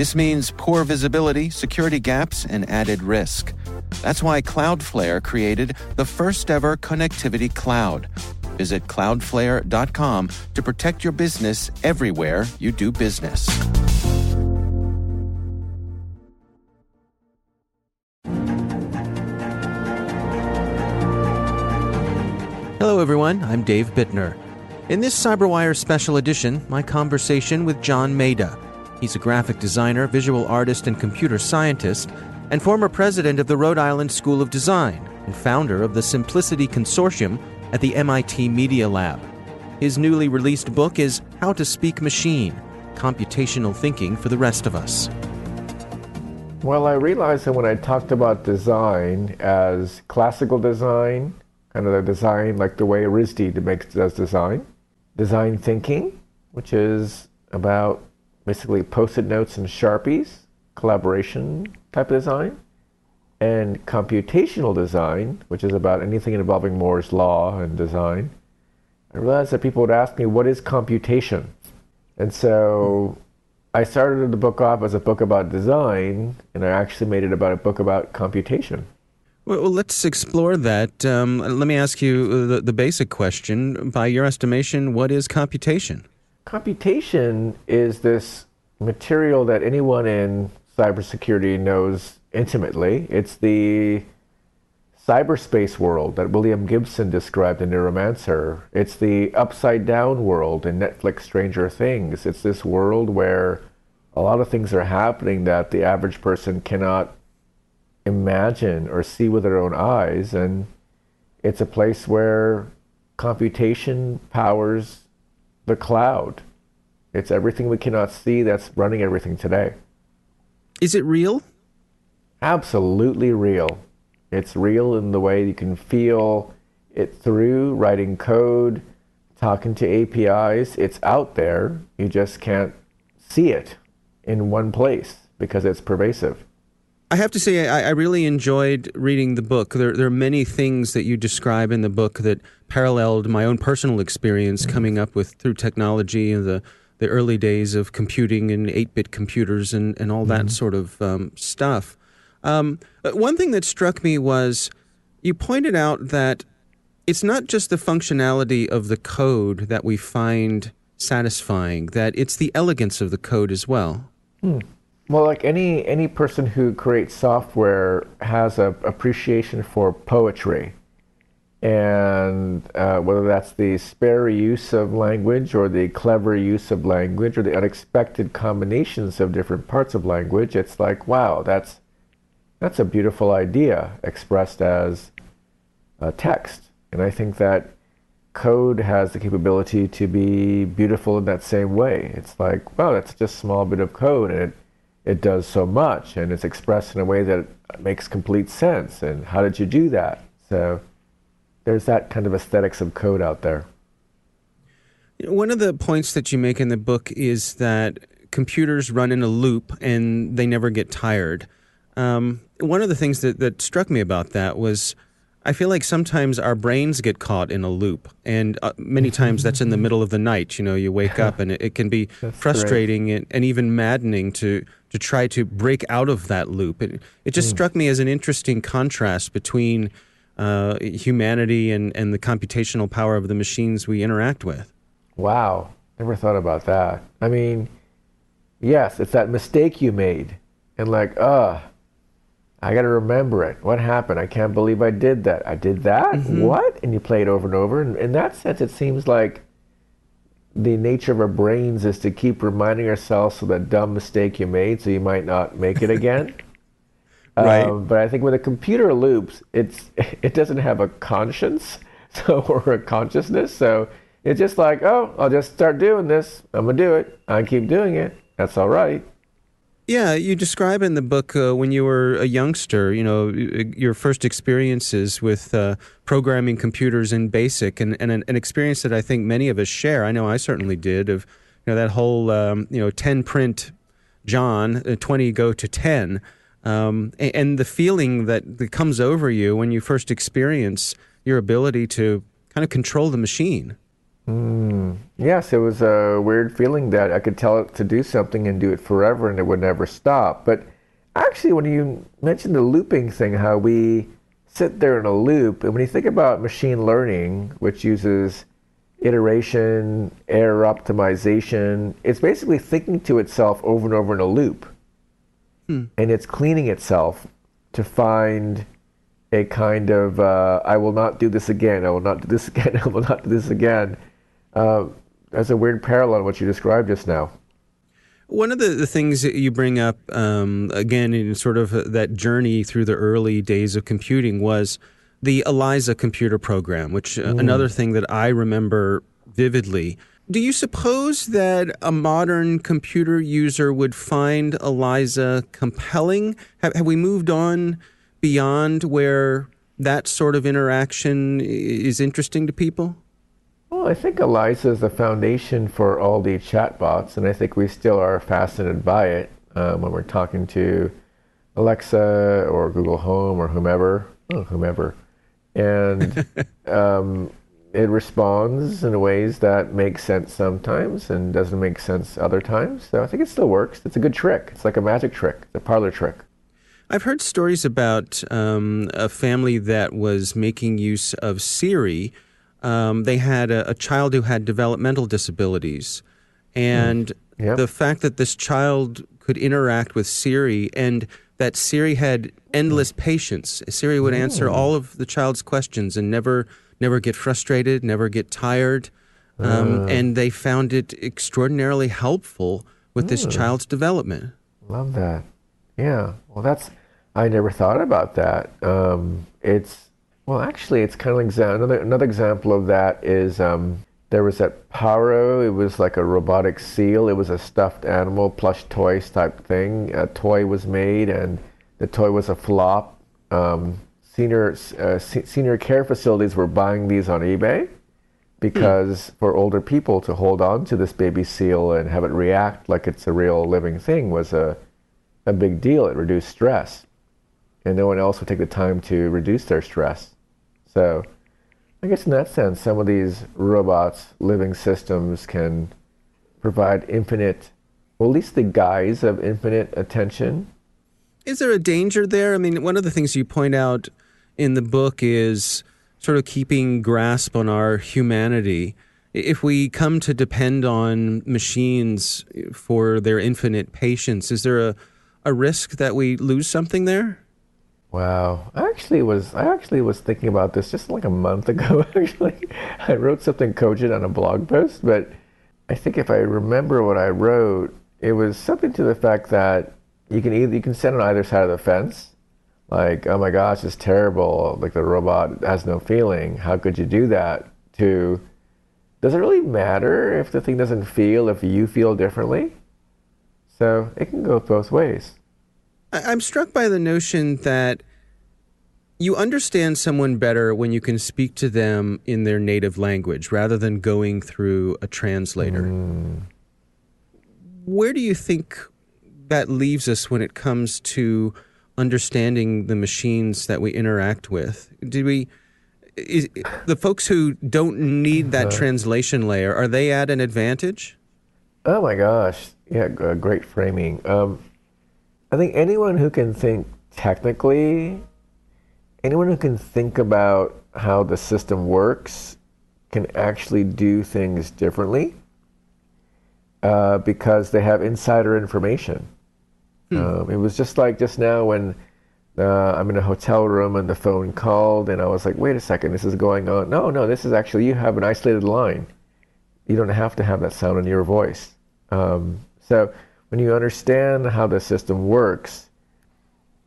This means poor visibility, security gaps, and added risk. That's why Cloudflare created the first ever connectivity cloud. Visit cloudflare.com to protect your business everywhere you do business. Hello, everyone. I'm Dave Bittner. In this CyberWire special edition, my conversation with John Maeda. He's a graphic designer, visual artist, and computer scientist, and former president of the Rhode Island School of Design and founder of the Simplicity Consortium at the MIT Media Lab. His newly released book is How to Speak Machine Computational Thinking for the Rest of Us. Well, I realized that when I talked about design as classical design, kind of the design like the way RISD makes does design, design thinking, which is about basically post-it notes and sharpies, collaboration type of design, and computational design, which is about anything involving Moore's law and design. I realized that people would ask me, "What is computation?" And so I started the book off as a book about design, and I actually made it about a book about computation. Well, let's explore that. Um, let me ask you the, the basic question. By your estimation, what is computation? Computation is this material that anyone in cybersecurity knows intimately. It's the cyberspace world that William Gibson described in Neuromancer. It's the upside down world in Netflix Stranger Things. It's this world where a lot of things are happening that the average person cannot imagine or see with their own eyes. And it's a place where computation powers the cloud. It's everything we cannot see that's running everything today. Is it real? Absolutely real. It's real in the way you can feel it through writing code, talking to APIs. It's out there. You just can't see it in one place because it's pervasive. I have to say, I, I, really enjoyed reading the book. There, there, are many things that you describe in the book that paralleled my own personal experience mm-hmm. coming up with through technology and the, the early days of computing and 8 bit computers and, and all that mm-hmm. sort of um, stuff. Um, one thing that struck me was you pointed out that it's not just the functionality of the code that we find satisfying, that it's the elegance of the code as well. Hmm. Well, like any any person who creates software has a appreciation for poetry, and uh, whether that's the spare use of language or the clever use of language or the unexpected combinations of different parts of language, it's like wow, that's that's a beautiful idea expressed as a text, and I think that code has the capability to be beautiful in that same way. It's like wow, that's just a small bit of code, and it it does so much and it's expressed in a way that makes complete sense. And how did you do that? So there's that kind of aesthetics of code out there. One of the points that you make in the book is that computers run in a loop and they never get tired. Um, one of the things that, that struck me about that was I feel like sometimes our brains get caught in a loop, and uh, many times that's in the middle of the night. You know, you wake up and it, it can be frustrating and, and, even maddening to to try to break out of that loop. It, it just mm. struck me as an interesting contrast between uh, humanity and, and the computational power of the machines we interact with. Wow, never thought about that. I mean, yes, it's that mistake you made, and like, uh, I got to remember it. What happened? I can't believe I did that. I did that? Mm-hmm. What? And you play it over and over. And in that sense, it seems like the nature of our brains is to keep reminding ourselves of that dumb mistake you made so you might not make it again. right. Um, but I think with a computer loops, it's it doesn't have a conscience, so or a consciousness. So it's just like, oh, I'll just start doing this. I'm gonna do it. I keep doing it. That's all right. Yeah, you describe in the book uh, when you were a youngster, you know, your first experiences with uh, programming computers in BASIC, and, and an, an, experience that I think many of us share. I know I certainly did. Of you know that whole um, you know ten print John, uh, twenty go to ten, um, and, and the feeling that, that comes over you when you first experience your ability to kind of control the machine. Mm, yes, it was a weird feeling that I could tell it to do something and do it forever and it would never stop. But actually, when you mentioned the looping thing, how we sit there in a loop, and when you think about machine learning, which uses iteration, error optimization, it's basically thinking to itself over and over in a loop. Hmm. And it's cleaning itself to find a kind of, uh, I will not do this again, I will not do this again, I will not do this again uh, that's a weird parallel to what you described just now. One of the, the things that you bring up, um, again, in sort of that journey through the early days of computing was the ELIZA computer program, which uh, mm. another thing that I remember vividly. Do you suppose that a modern computer user would find ELIZA compelling? Have, have we moved on beyond where that sort of interaction is interesting to people? Well, I think ELIZA is the foundation for all the chatbots, and I think we still are fascinated by it um, when we're talking to Alexa or Google Home or whomever, oh, whomever, and um, it responds in ways that make sense sometimes and doesn't make sense other times. So I think it still works. It's a good trick. It's like a magic trick, a parlor trick. I've heard stories about um, a family that was making use of Siri um, they had a, a, child who had developmental disabilities. And mm. yep. the fact that this child could interact with Siri and that Siri had endless patience. Siri would answer mm. all of the child's questions and never never get frustrated, never get tired. Um, uh. And they found it extraordinarily helpful with this mm. child's development. Love that. Yeah. Well, that's, I never thought about that. Um, it's, well, actually, it's kind of like another another example of that is um, there was that Paro. It was like a robotic seal. It was a stuffed animal, plush toys type thing. A toy was made, and the toy was a flop. Um, senior uh, senior care facilities were buying these on eBay because mm. for older people to hold on to this baby seal and have it react like it's a real living thing was a a big deal. It reduced stress, and no one else would take the time to reduce their stress. So I guess in that sense, some of these robots, living systems can provide infinite, well, at least the guise of infinite attention. Is there a danger there? I mean, one of the things you point out in the book is sort of keeping grasp on our humanity. If we come to depend on machines for their infinite patience, is there a, a risk that we lose something there? Wow. I actually was I actually was thinking about this just like a month ago actually. I wrote something cogent on a blog post, but I think if I remember what I wrote, it was something to the fact that you can either you can sit on either side of the fence. Like, oh my gosh, it's terrible. Like the robot has no feeling. How could you do that? To does it really matter if the thing doesn't feel if you feel differently? So it can go both ways. I'm struck by the notion that you understand someone better when you can speak to them in their native language rather than going through a translator. Mm. Where do you think that leaves us when it comes to understanding the machines that we interact with? Do we is, the folks who don't need that uh, translation layer are they at an advantage? Oh my gosh! Yeah, great framing. Um, I think anyone who can think technically, anyone who can think about how the system works can actually do things differently uh, because they have insider information. Hmm. Um, it was just like just now when uh, I'm in a hotel room and the phone called, and I was like, wait a second, this is going on. No, no, this is actually, you have an isolated line. You don't have to have that sound in your voice. Um, so, when you understand how the system works,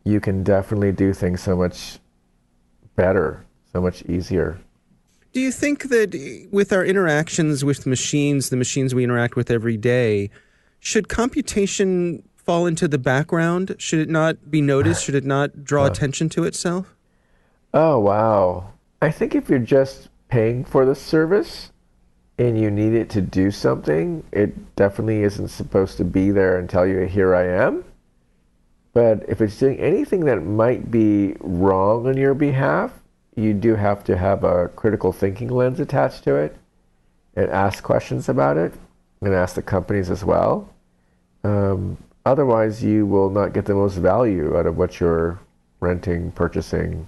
you can definitely do things so much better, so much easier. Do you think that with our interactions with machines, the machines we interact with every day, should computation fall into the background? Should it not be noticed? Should it not draw uh. attention to itself? Oh, wow. I think if you're just paying for the service and you need it to do something, it definitely isn't supposed to be there and tell you, here I am. But if it's doing anything that might be wrong on your behalf, you do have to have a critical thinking lens attached to it and ask questions about it and ask the companies as well. Um, otherwise, you will not get the most value out of what you're renting, purchasing.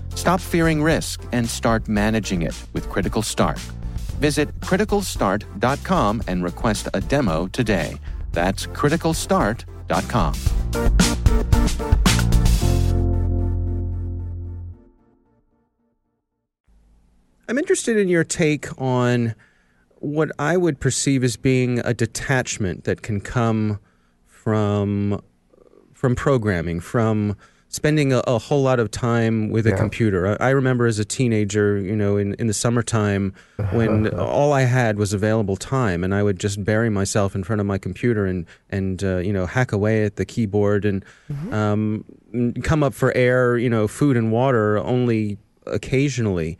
Stop fearing risk and start managing it with Critical Start. Visit criticalstart.com and request a demo today. That's criticalstart.com. I'm interested in your take on what I would perceive as being a detachment that can come from from programming, from spending a, a whole lot of time with a Yeah. computer. I, I remember as a teenager, you know, in, in the summertime when all I had was available time, and I would just bury myself in front of my computer and and uh, you know hack away at the keyboard and um, come up for air, you know, food and water only occasionally.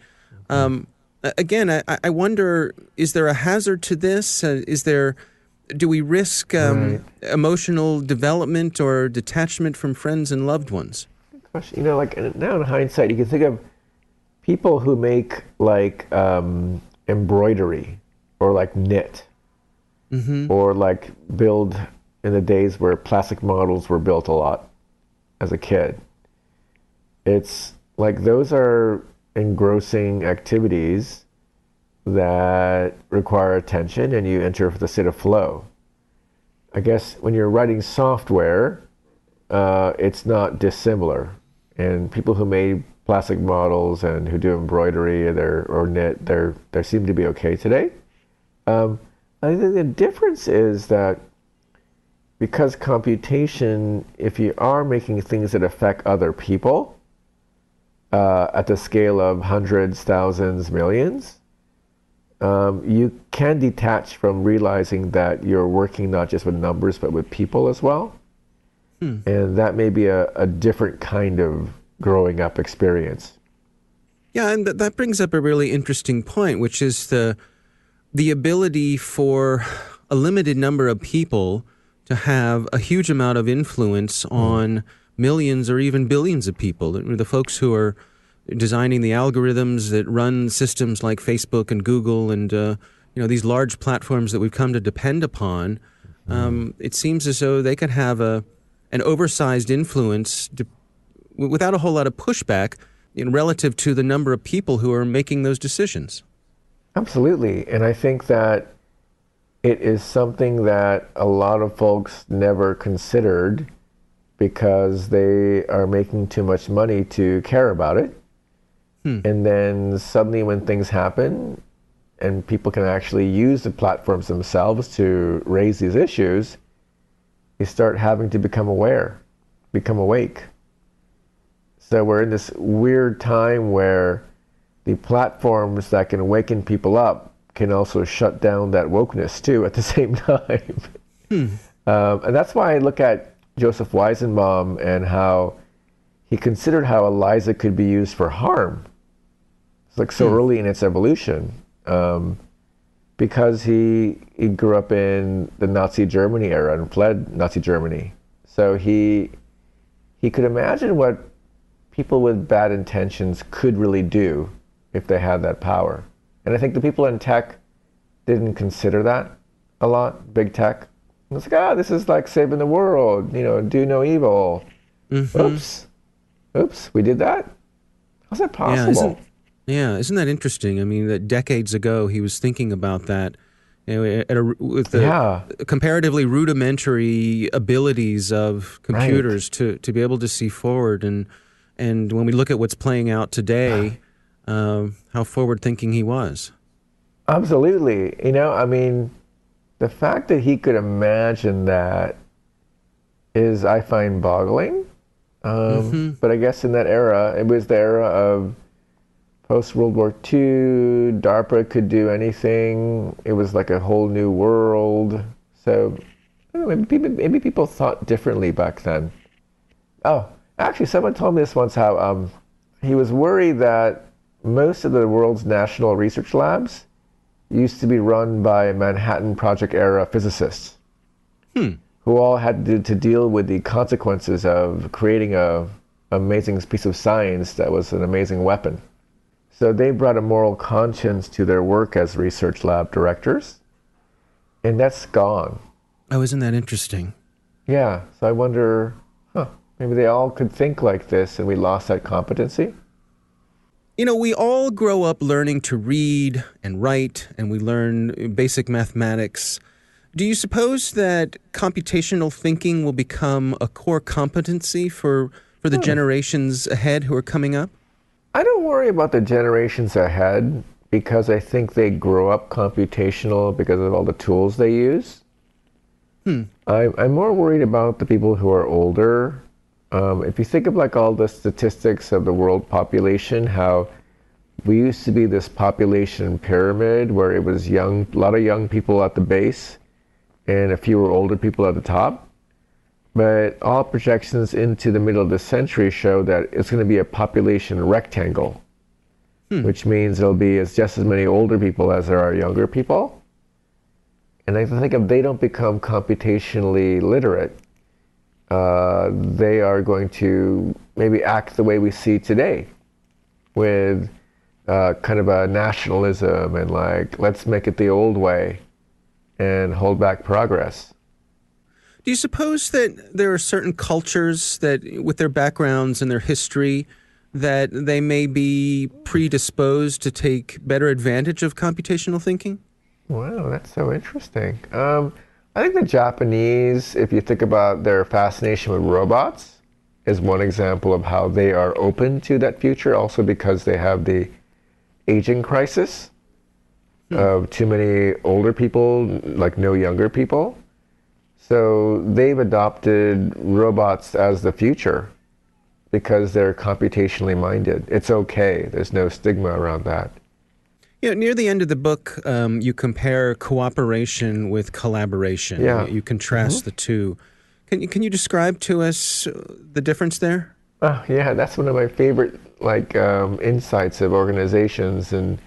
Um, again, I, I wonder: is there a hazard to this? Uh, is there? Do we risk um, emotional development or detachment from friends and loved ones? question. You know, like now in hindsight, you can think of people who make like um, embroidery or like knit or like build in the days where plastic models were built a lot as a kid. It's like those are engrossing activities that require attention and you enter the state of flow. I guess when you're writing software, uh, it's not dissimilar. And people who made plastic models and who do embroidery they're, or knit, they're, they seem to be okay today. Um, I think the difference is that because computation, if you are making things that affect other people uh, at the scale of hundreds, thousands, millions, um, you can detach from realizing that you're working not just with numbers but with people as well. And that may be a, a different kind of growing up experience. Yeah, and th- that brings up a really interesting point, which is the the ability for a limited number of people to have a huge amount of influence on millions or even billions of people. The folks who are designing the algorithms that run systems like Facebook and Google and uh, you know these large platforms that we've come to depend upon. Um, it seems as though they could have a an oversized influence without a whole lot of pushback in relative to the number of people who are making those decisions. Absolutely. And I think that it is something that a lot of folks never considered because they are making too much money to care about it. And then suddenly, when things happen and people can actually use the platforms themselves to raise these issues, you start having to become aware, become awake. So we're in this weird time where the platforms that can awaken people up can also shut down that wokeness too at the same time. um, and that's why I look at Joseph Weizenbaum and how he considered how Eliza could be used for harm. Like so early in its evolution. Um, because he he grew up in the Nazi Germany era and fled Nazi Germany. So he he could imagine what people with bad intentions could really do if they had that power. And I think the people in tech didn't consider that a lot, big tech. It's like, ah, this is like saving the world, you know, do no evil. Mm-hmm. Oops. Oops, we did that? How's that possible? Yeah yeah, isn't that interesting? I mean, that decades ago he was thinking about that you know, at a, with the yeah. comparatively rudimentary abilities of computers right. to, to be able to see forward. And, and when we look at what's playing out today, um, how forward thinking he was. Absolutely. You know, I mean, the fact that he could imagine that is, I find, boggling. Um, mm-hmm. But I guess in that era, it was the era of post World War II. DARPA could do anything. It was like a whole new world. So know, maybe, people, maybe people thought differently back then. Oh, actually, someone told me this once how um, he was worried that most of the world's national research labs used to be run by Manhattan Project era physicists hmm. who all had to, to, deal with the consequences of creating a amazing piece of science that was an amazing weapon. So they brought a moral conscience to their work as research lab directors, and that's gone. Oh, isn't that interesting? Yeah. So I wonder, huh, maybe they all could think like this and we lost that competency? You know, we all grow up learning to read and write, and we learn basic mathematics. Do you suppose that computational thinking will become a core competency for, for the hmm. generations ahead who are coming up? I don't worry about the generations ahead because I think they grow up computational because of all the tools they use. Hmm. I, I'm more worried about the people who are older um, if you think of like all the statistics of the world population, how we used to be this population pyramid where it was young, a lot of young people at the base, and a fewer older people at the top. But all projections into the middle of the century show that it's going to be a population rectangle, hmm. which means there'll be as just as many older people as there are younger people. And I think if they don't become computationally literate, uh, they are going to maybe act the way we see today with uh, kind of a nationalism and like, let's make it the old way and hold back progress. Do you suppose that there are certain cultures that, with their backgrounds and their history, that they may be predisposed to take better advantage of computational thinking? Wow, that's so interesting. Um, I think the Japanese, if you think about their fascination with robots, is one example of how they are open to that future, also because they have the aging crisis hmm. of too many older people, like no younger people. So they've adopted robots as the future because they're computationally minded. It's okay, there's no stigma around that. You know, near the end of the book, um, you compare cooperation with collaboration. Yeah. You, you contrast mm-hmm. the two. Can you, can you describe to us uh, the difference there? Oh, yeah, that's one of my favorite like um, insights of organizations and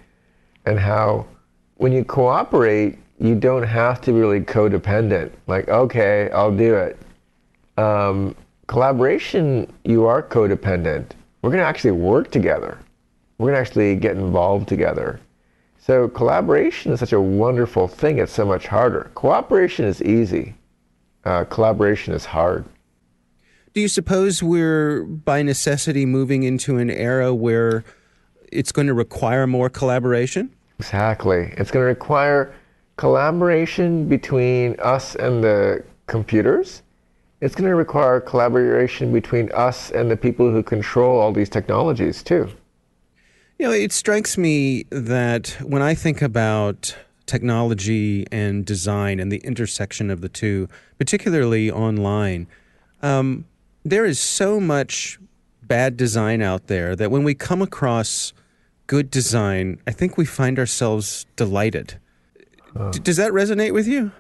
and how when you cooperate, you don't have to be really codependent. Like, okay, I'll do it. Um, collaboration, you are codependent. We're going to actually work together. We're going to actually get involved together. So collaboration is such a wonderful thing. It's so much harder. Cooperation is easy. Uh, collaboration is hard. Do you suppose we're by necessity moving into an era where it's going to require more collaboration? Exactly. It's going to require collaboration between us and the computers. It's going to require collaboration between us and the people who control all these technologies, too. You know, it strikes me that when I think about technology and design and the intersection of the two, particularly online, um, there is so much bad design out there that when we come across good design, I think we find ourselves delighted. Does that resonate with you?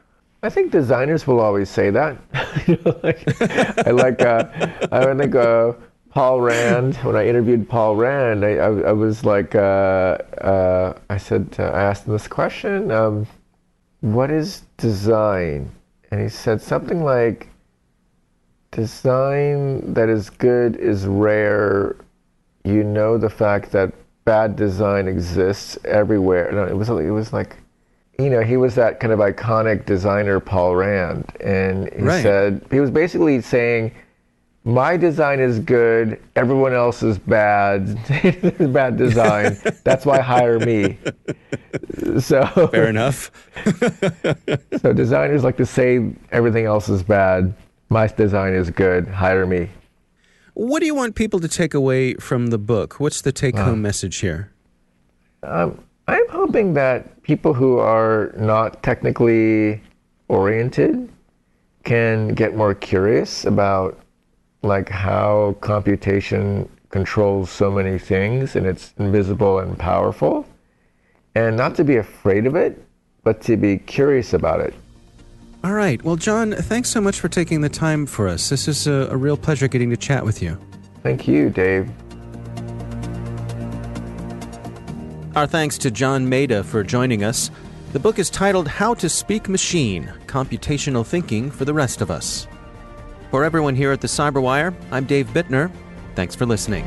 I think designers will always say that. I like. Uh, I think uh, Paul Rand, when I interviewed Paul Rand, I, I, I was like, uh, uh, I said, uh, I asked him this question um, What is design? And he said something like, Design that is good is rare, you know the fact that bad design exists everywhere. No, it was it was like, you know, he was that kind of iconic designer, Paul Rand, and he Right. said he was basically saying, my design is good, everyone else is bad, bad design. That's why hire me. So Fair enough. so designers like to say everything else is bad. My design is good. Hire me. What do you want people to take away from the book? What's the take home message here? Um, I'm hoping that people who are not technically oriented can get more curious about like how computation controls so many things and it's invisible and powerful and not to be afraid of it but to be curious about it All right. Well, John, thanks so much for taking the time for us. This is a, a real pleasure getting to chat with you. thank you dave Our thanks to John Maeda for joining us. The book is titled How to Speak Machine Computational Thinking for the Rest of Us. For everyone here at the Cyberwire, I'm Dave Bittner. Thanks for listening.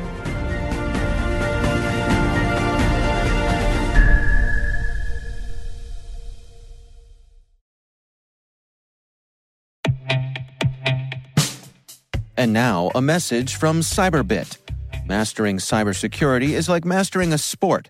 And now, a message from Cyberbit. Mastering cybersecurity is like mastering a sport.